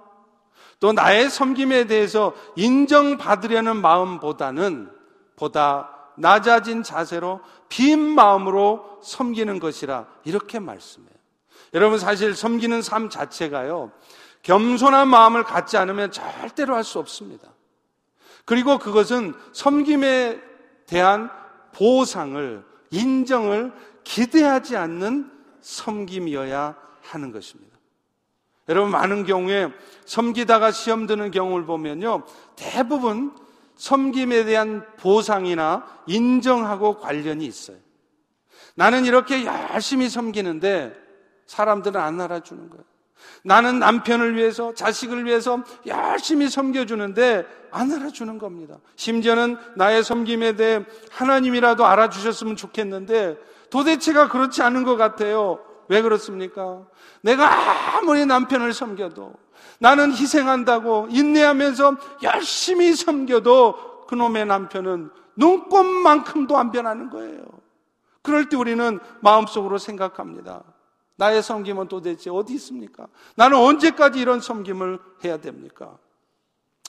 또 나의 섬김에 대해서 인정받으려는 마음보다는 보다 낮아진 자세로 빈 마음으로 섬기는 것이라 이렇게 말씀해요. 여러분 사실 섬기는 삶 자체가요. 겸손한 마음을 갖지 않으면 절대로 할 수 없습니다. 그리고 그것은 섬김에 대한 보상을 인정을 기대하지 않는 섬김이어야 하는 것입니다. 여러분 많은 경우에 섬기다가 시험 드는 경우를 보면요. 대부분 섬김에 대한 보상이나 인정하고 관련이 있어요. 나는 이렇게 열심히 섬기는데 사람들은 안 알아주는 거예요. 나는 남편을 위해서, 자식을 위해서 열심히 섬겨주는데 안 알아주는 겁니다. 심지어는 나의 섬김에 대해 하나님이라도 알아주셨으면 좋겠는데 도대체가 그렇지 않은 것 같아요. 왜 그렇습니까? 내가 아무리 남편을 섬겨도 나는 희생한다고 인내하면서 열심히 섬겨도 그놈의 남편은 눈꽃만큼도 안 변하는 거예요. 그럴 때 우리는 마음속으로 생각합니다. 나의 섬김은 도대체 어디 있습니까? 나는 언제까지 이런 섬김을 해야 됩니까?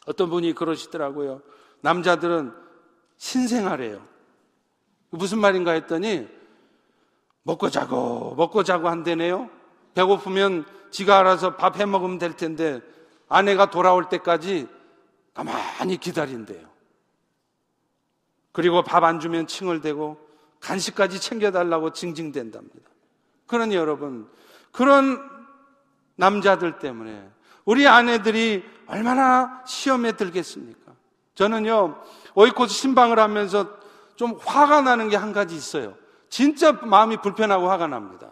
어떤 분이 그러시더라고요. 남자들은 신생아래요. 무슨 말인가 했더니 먹고 자고 먹고 자고 한대네요. 배고프면 지가 알아서 밥 해 먹으면 될 텐데 아내가 돌아올 때까지 가만히 기다린대요. 그리고 밥 안 주면 칭을 대고 간식까지 챙겨달라고 징징댄답니다. 그러니 여러분, 그런 남자들 때문에 우리 아내들이 얼마나 시험에 들겠습니까? 저는요, 오이코스 신방을 하면서 좀 화가 나는 게 한 가지 있어요. 진짜 마음이 불편하고 화가 납니다.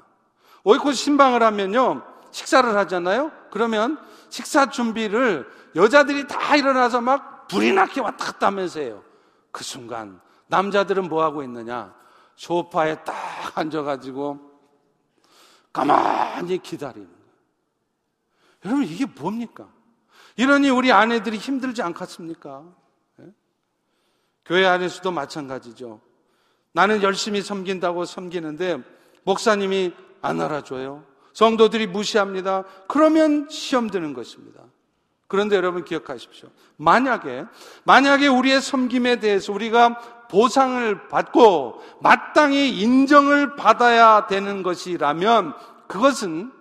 오이코스 신방을 하면요, 식사를 하잖아요? 그러면 식사 준비를 여자들이 다 일어나서 막 불이 나게 왔다 갔다 하면서 해요. 그 순간, 남자들은 뭐 하고 있느냐? 소파에 딱 앉아가지고 가만히 기다리는 거예요. 여러분, 이게 뭡니까? 이러니 우리 아내들이 힘들지 않겠습니까? 네? 교회 안에서도 마찬가지죠. 나는 열심히 섬긴다고 섬기는데 목사님이 안 알아줘요. 성도들이 무시합니다. 그러면 시험 드는 것입니다. 그런데 여러분 기억하십시오. 만약에, 만약에 우리의 섬김에 대해서 우리가 보상을 받고 마땅히 인정을 받아야 되는 것이라면 그것은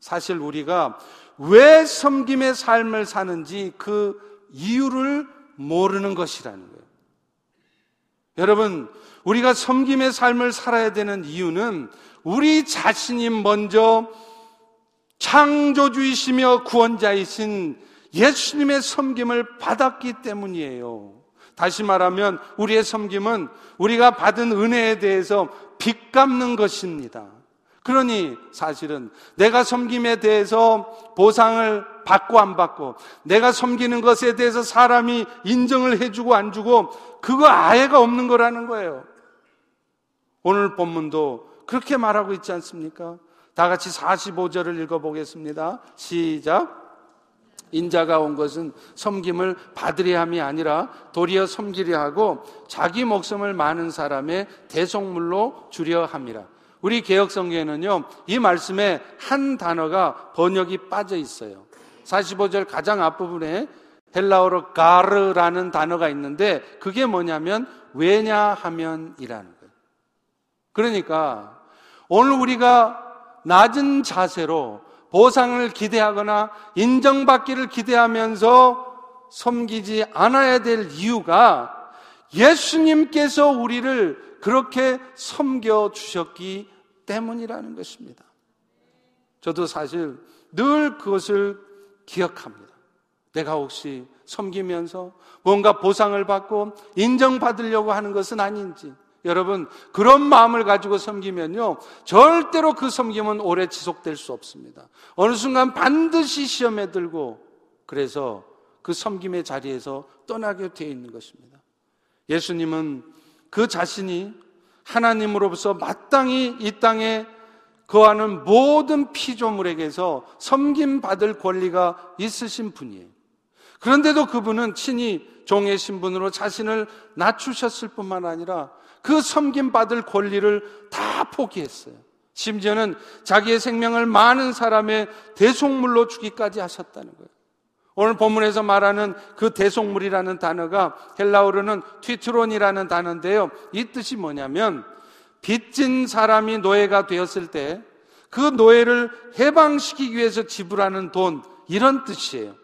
사실 우리가 왜 섬김의 삶을 사는지 그 이유를 모르는 것이라는 거예요. 여러분, 우리가 섬김의 삶을 살아야 되는 이유는 우리 자신이 먼저 창조주이시며 구원자이신 예수님의 섬김을 받았기 때문이에요. 다시 말하면 우리의 섬김은 우리가 받은 은혜에 대해서 빚 갚는 것입니다. 그러니 사실은 내가 섬김에 대해서 보상을 받고 안 받고 내가 섬기는 것에 대해서 사람이 인정을 해주고 안 주고 그거 아예가 없는 거라는 거예요. 오늘 본문도 그렇게 말하고 있지 않습니까? 다 같이 45절을 읽어보겠습니다. 시작. 인자가 온 것은 섬김을 받으려 함이 아니라 도리어 섬기려 하고 자기 목숨을 많은 사람의 대속물로 주려 함이라. 우리 개혁성경에는요, 이 말씀에 한 단어가 번역이 빠져 있어요. 45절 가장 앞부분에 헬라어로 가르라는 단어가 있는데 그게 뭐냐면 왜냐하면이라는 거예요. 그러니까 오늘 우리가 낮은 자세로 보상을 기대하거나 인정받기를 기대하면서 섬기지 않아야 될 이유가 예수님께서 우리를 그렇게 섬겨 주셨기 때문이라는 것입니다. 저도 사실 늘 그것을 기억합니다. 내가 혹시 섬기면서 뭔가 보상을 받고 인정받으려고 하는 것은 아닌지. 여러분, 그런 마음을 가지고 섬기면요. 절대로 그 섬김은 오래 지속될 수 없습니다. 어느 순간 반드시 시험에 들고 그래서 그 섬김의 자리에서 떠나게 되어 있는 것입니다. 예수님은 그 자신이 하나님으로부터 마땅히 이 땅에 거하는 모든 피조물에게서 섬김 받을 권리가 있으신 분이에요. 그런데도 그분은 친히 종의 신분으로 자신을 낮추셨을 뿐만 아니라 그 섬김 받을 권리를 다 포기했어요. 심지어는 자기의 생명을 많은 사람의 대속물로 주기까지 하셨다는 거예요. 오늘 본문에서 말하는 그 대속물이라는 단어가 헬라어로는 튀트론이라는 단어인데요. 이 뜻이 뭐냐면 빚진 사람이 노예가 되었을 때 그 노예를 해방시키기 위해서 지불하는 돈 이런 뜻이에요.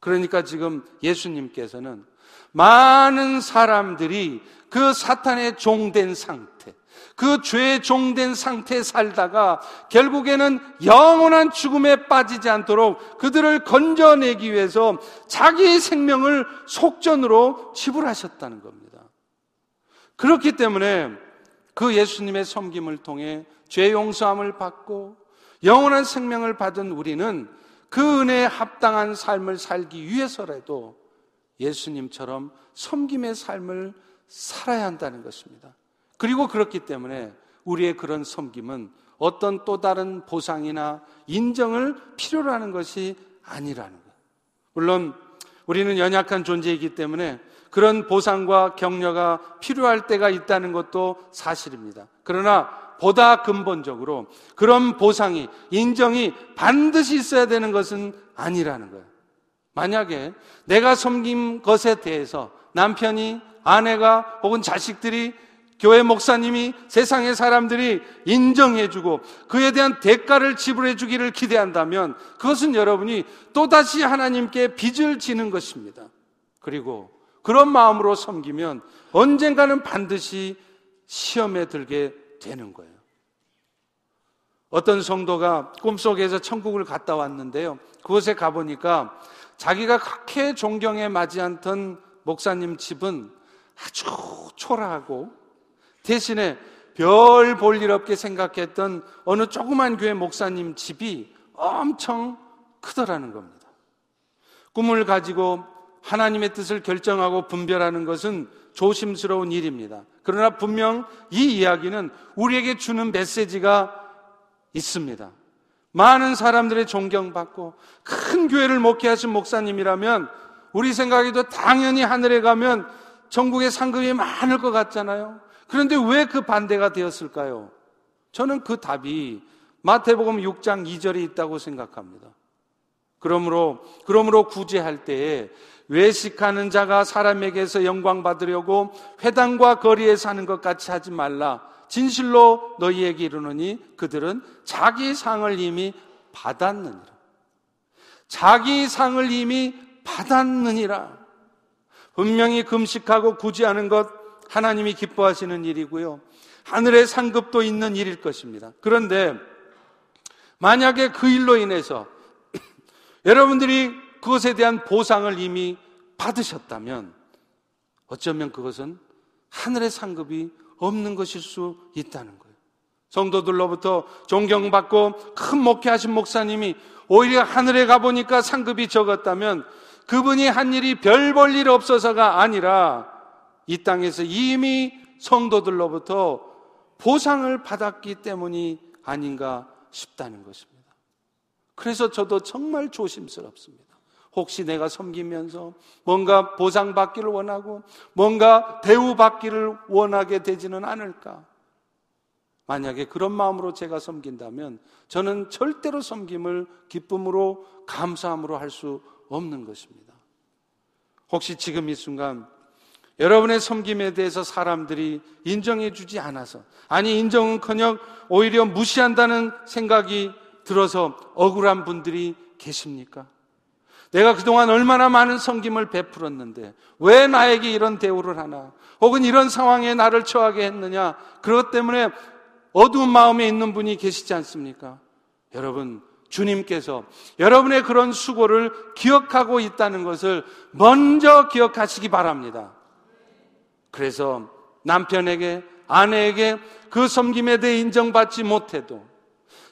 그러니까 지금 예수님께서는 많은 사람들이 그 사탄의 종된 상태, 그 죄의 종된 상태에 살다가 결국에는 영원한 죽음에 빠지지 않도록 그들을 건져내기 위해서 자기 생명을 속전으로 지불하셨다는 겁니다. 그렇기 때문에 그 예수님의 섬김을 통해 죄 용서함을 받고 영원한 생명을 받은 우리는 그 은혜에 합당한 삶을 살기 위해서라도 예수님처럼 섬김의 삶을 살아야 한다는 것입니다. 그리고 그렇기 때문에 우리의 그런 섬김은 어떤 또 다른 보상이나 인정을 필요로 하는 것이 아니라는 거예요. 물론 우리는 연약한 존재이기 때문에 그런 보상과 격려가 필요할 때가 있다는 것도 사실입니다. 그러나 보다 근본적으로 그런 보상이, 인정이 반드시 있어야 되는 것은 아니라는 거예요. 만약에 내가 섬긴 것에 대해서 남편이, 아내가 혹은 자식들이 교회 목사님이 세상의 사람들이 인정해주고 그에 대한 대가를 지불해주기를 기대한다면 그것은 여러분이 또다시 하나님께 빚을 지는 것입니다. 그리고 그런 마음으로 섬기면 언젠가는 반드시 시험에 들게 되는 거예요. 어떤 성도가 꿈속에서 천국을 갔다 왔는데요. 그곳에 가보니까 자기가 그렇게 존경에 맞지 않던 목사님 집은 아주 초라하고 대신에 별 볼 일 없게 생각했던 어느 조그만 교회 목사님 집이 엄청 크더라는 겁니다. 꿈을 가지고 하나님의 뜻을 결정하고 분별하는 것은 조심스러운 일입니다. 그러나 분명 이 이야기는 우리에게 주는 메시지가 있습니다. 많은 사람들의 존경받고 큰 교회를 목회하신 목사님이라면 우리 생각에도 당연히 하늘에 가면 전국에 상급이 많을 것 같잖아요. 그런데 왜 그 반대가 되었을까요? 저는 그 답이 마태복음 6장 2절에 있다고 생각합니다. 그러므로 그러므로 구제할 때에 외식하는 자가 사람에게서 영광 받으려고 회당과 거리에 사는 것 같이 하지 말라. 진실로 너희에게 이르노니 그들은 자기 상을 이미 받았느니라. 자기 상을 이미 받았느니라. 분명히 금식하고 구제하는 것 하나님이 기뻐하시는 일이고요. 하늘의 상급도 있는 일일 것입니다. 그런데 만약에 그 일로 인해서 [CLEARS THROAT] 여러분들이 그것에 대한 보상을 이미 받으셨다면 어쩌면 그것은 하늘의 상급이 없는 것일 수 있다는 거예요. 성도들로부터 존경받고 큰 목회하신 목사님이 오히려 하늘에 가보니까 상급이 적었다면 그분이 한 일이 별 볼 일 없어서가 아니라 이 땅에서 이미 성도들로부터 보상을 받았기 때문이 아닌가 싶다는 것입니다. 그래서 저도 정말 조심스럽습니다. 혹시 내가 섬기면서 뭔가 보상받기를 원하고 뭔가 대우받기를 원하게 되지는 않을까? 만약에 그런 마음으로 제가 섬긴다면 저는 절대로 섬김을 기쁨으로 감사함으로 할 수 없는 것입니다. 혹시 지금 이 순간 여러분의 섬김에 대해서 사람들이 인정해 주지 않아서 아니 인정은 커녕 오히려 무시한다는 생각이 들어서 억울한 분들이 계십니까? 내가 그동안 얼마나 많은 섬김을 베풀었는데 왜 나에게 이런 대우를 하나? 혹은 이런 상황에 나를 처하게 했느냐? 그것 때문에 어두운 마음에 있는 분이 계시지 않습니까? 여러분, 주님께서 여러분의 그런 수고를 기억하고 있다는 것을 먼저 기억하시기 바랍니다. 그래서 남편에게, 아내에게 그 섬김에 대해 인정받지 못해도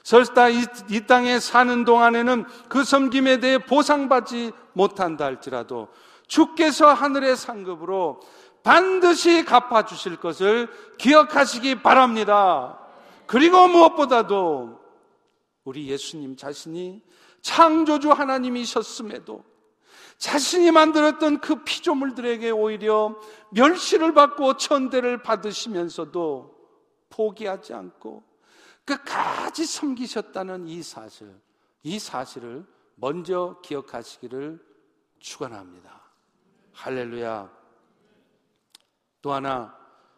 설사 이, 이 땅에 사는 동안에는 그 섬김에 대해 보상받지 못한다 할지라도 주께서 하늘의 상급으로 반드시 갚아주실 것을 기억하시기 바랍니다. 그리고 무엇보다도 우리 예수님 자신이 창조주 하나님이셨음에도 자신이 만들었던 그 피조물들에게 오히려 멸시를 받고 천대를 받으시면서도 포기하지 않고 끝까지 섬기셨다는 이 사실, 이 사실을 먼저 기억하시기를 축원합니다. 할렐루야. 또 하나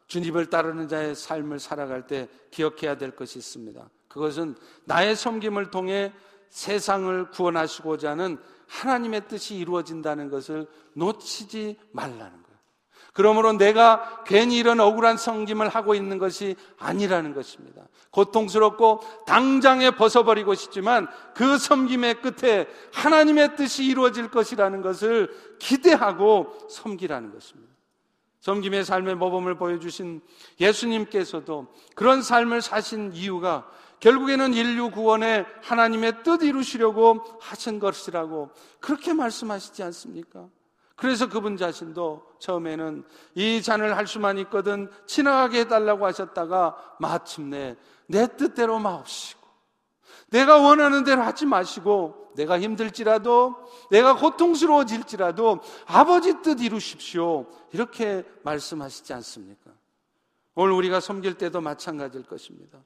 주님을 따르는 자의 삶을 살아갈 때 기억해야 될 것이 있습니다. 그것은 나의 섬김을 통해 세상을 구원하시고자 하는 하나님의 뜻이 이루어진다는 것을 놓치지 말라는 거예요. 그러므로 내가 괜히 이런 억울한 섬김을 하고 있는 것이 아니라는 것입니다. 고통스럽고 당장에 벗어버리고 싶지만 그 섬김의 끝에 하나님의 뜻이 이루어질 것이라는 것을 기대하고 섬기라는 것입니다. 섬김의 삶의 모범을 보여주신 예수님께서도 그런 삶을 사신 이유가 결국에는 인류 구원에 하나님의 뜻 이루시려고 하신 것이라고 그렇게 말씀하시지 않습니까? 그래서 그분 자신도 처음에는 이 잔을 할 수만 있거든 지나가게 해달라고 하셨다가 마침내 내 뜻대로 마옵시고 내가 원하는 대로 하지 마시고 내가 힘들지라도 내가 고통스러워질지라도 아버지 뜻 이루십시오. 이렇게 말씀하시지 않습니까? 오늘 우리가 섬길 때도 마찬가지일 것입니다.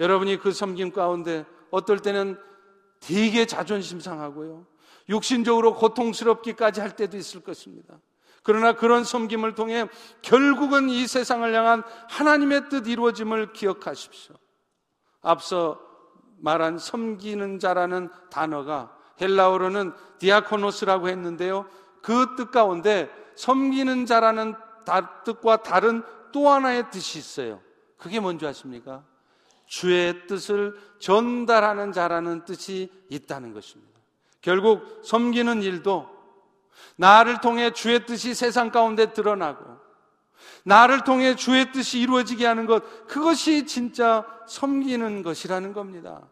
여러분이 그 섬김 가운데 어떨 때는 되게 자존심 상하고요. 육신적으로 고통스럽기까지 할 때도 있을 것입니다. 그러나 그런 섬김을 통해 결국은 이 세상을 향한 하나님의 뜻 이루어짐을 기억하십시오. 앞서 말한 섬기는 자라는 단어가 헬라어로는 디아코노스라고 했는데요. 그 뜻 가운데 섬기는 자라는 뜻과 다른 또 하나의 뜻이 있어요. 그게 뭔지 아십니까? 주의 뜻을 전달하는 자라는 뜻이 있다는 것입니다. 결국 섬기는 일도 나를 통해 주의 뜻이 세상 가운데 드러나고 나를 통해 주의 뜻이 이루어지게 하는 것 그것이 진짜 섬기는 것이라는 겁니다.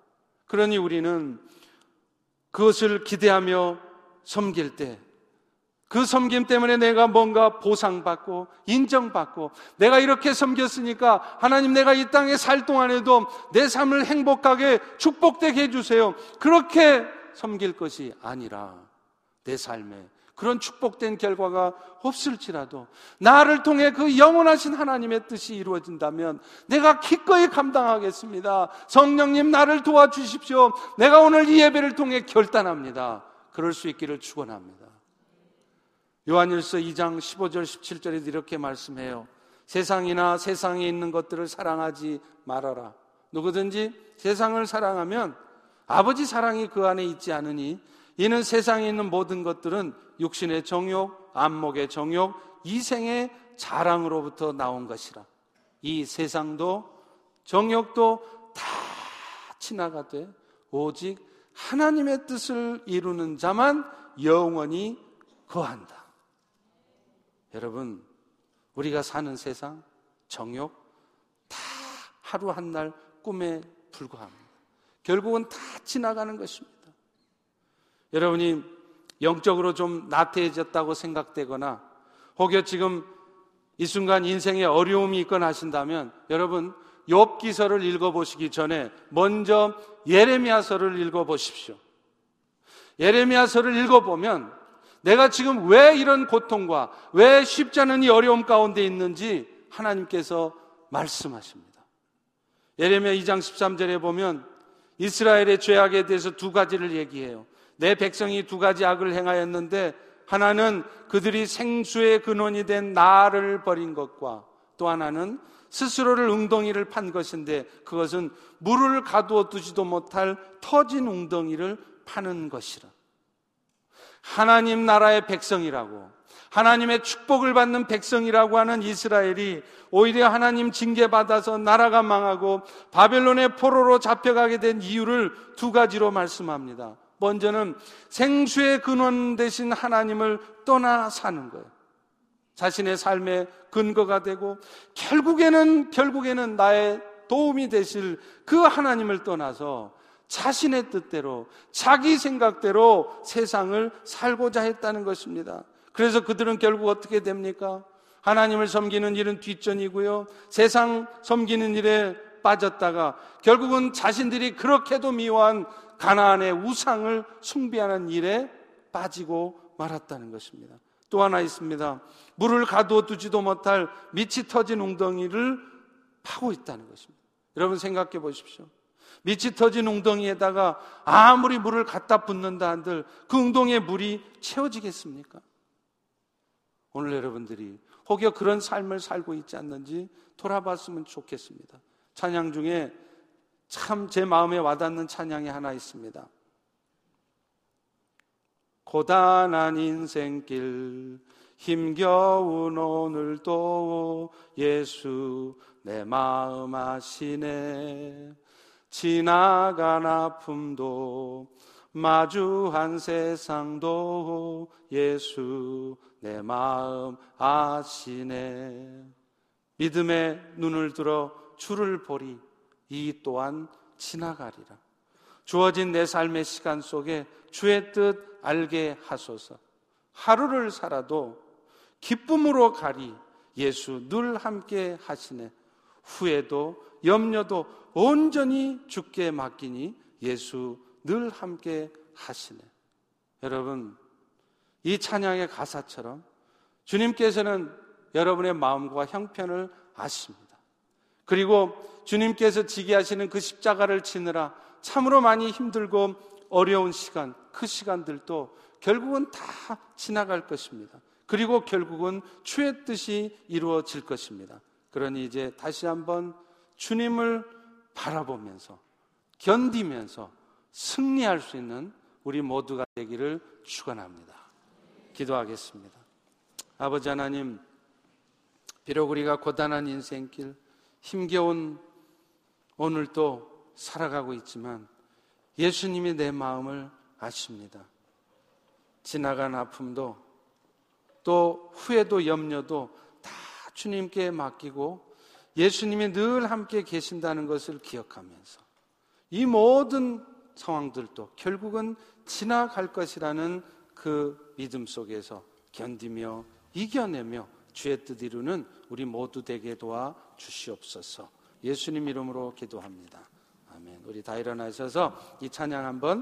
그러니 우리는 그것을 기대하며 섬길 때 그 섬김 때문에 내가 뭔가 보상받고 인정받고 내가 이렇게 섬겼으니까 하나님 내가 이 땅에 살 동안에도 내 삶을 행복하게 축복되게 해주세요. 그렇게 섬길 것이 아니라 내 삶에 그런 축복된 결과가 없을지라도 나를 통해 그 영원하신 하나님의 뜻이 이루어진다면 내가 기꺼이 감당하겠습니다. 성령님 나를 도와주십시오. 내가 오늘 이 예배를 통해 결단합니다. 그럴 수 있기를 축원합니다. 요한일서 2장 15절 17절에 이렇게 말씀해요. 세상이나 세상에 있는 것들을 사랑하지 말아라. 누구든지 세상을 사랑하면 아버지 사랑이 그 안에 있지 않으니 이는 세상에 있는 모든 것들은 육신의 정욕, 안목의 정욕, 이생의 자랑으로부터 나온 것이라. 이 세상도 정욕도 다 지나가되 오직 하나님의 뜻을 이루는 자만 영원히 거한다. 여러분, 우리가 사는 세상, 정욕, 다 하루 한 날 꿈에 불과합니다. 결국은 다 지나가는 것입니다. 여러분이 영적으로 좀 나태해졌다고 생각되거나 혹여 지금 이 순간 인생에 어려움이 있거나 하신다면 여러분 욥기서를 읽어보시기 전에 먼저 예레미야서를 읽어보십시오. 예레미야서를 읽어보면 내가 지금 왜 이런 고통과 왜 쉽지 않은 이 어려움 가운데 있는지 하나님께서 말씀하십니다. 예레미야 2장 13절에 보면 이스라엘의 죄악에 대해서 두 가지를 얘기해요. 내 백성이 두 가지 악을 행하였는데 하나는 그들이 생수의 근원이 된 나를 버린 것과 또 하나는 스스로를 웅덩이를 판 것인데 그것은 물을 가두어 두지도 못할 터진 웅덩이를 파는 것이라. 하나님 나라의 백성이라고 하나님의 축복을 받는 백성이라고 하는 이스라엘이 오히려 하나님 징계받아서 나라가 망하고 바벨론의 포로로 잡혀가게 된 이유를 두 가지로 말씀합니다. 먼저는 생수의 근원 대신 하나님을 떠나 사는 거예요. 자신의 삶의 근거가 되고 결국에는 결국에는 나의 도움이 되실 그 하나님을 떠나서 자신의 뜻대로 자기 생각대로 세상을 살고자 했다는 것입니다. 그래서 그들은 결국 어떻게 됩니까? 하나님을 섬기는 일은 뒷전이고요. 세상 섬기는 일에 빠졌다가 결국은 자신들이 그렇게도 미워한 가나안의 우상을 숭배하는 일에 빠지고 말았다는 것입니다. 또 하나 있습니다. 물을 가두어 두지도 못할 밑이 터진 웅덩이를 파고 있다는 것입니다. 여러분 생각해 보십시오. 밑이 터진 웅덩이에다가 아무리 물을 갖다 붓는다 한들 그 웅덩이에 물이 채워지겠습니까? 오늘 여러분들이 혹여 그런 삶을 살고 있지 않는지 돌아봤으면 좋겠습니다. 찬양 중에 참 제 마음에 와닿는 찬양이 하나 있습니다. 고단한 인생길 힘겨운 오늘도 예수 내 마음 아시네 지나간 아픔도 마주한 세상도 예수 내 마음 아시네. 믿음의 눈을 들어 주를 보리. 이 또한 지나가리라. 주어진 내 삶의 시간 속에 주의 뜻 알게 하소서. 하루를 살아도 기쁨으로 가리. 예수 늘 함께 하시네 후에도 염려도 온전히 죽게 맡기니 예수 늘 함께 하시네. 여러분, 이 찬양의 가사처럼 주님께서는 여러분의 마음과 형편을 아십니다. 그리고 주님께서 지게 하시는 그 십자가를 치느라 참으로 많이 힘들고 어려운 시간, 그 시간들도 결국은 다 지나갈 것입니다. 그리고 결국은 주의 뜻이 이루어질 것입니다. 그러니 이제 다시 한번 주님을 바라보면서 견디면서 승리할 수 있는 우리 모두가 되기를 축원합니다. 기도하겠습니다. 아버지 하나님, 비록 우리가 고단한 인생길, 힘겨운 오늘도 살아가고 있지만 예수님이 내 마음을 아십니다. 지나간 아픔도 또 후회도 염려도 다 주님께 맡기고 예수님이 늘 함께 계신다는 것을 기억하면서 이 모든 상황들도 결국은 지나갈 것이라는 그 믿음 속에서 견디며 이겨내며 주의 뜻 이루는 우리 모두 되게 도와 주시옵소서. 예수님 이름으로 기도합니다. 아멘. 우리 다 일어나셔서 이 찬양 한번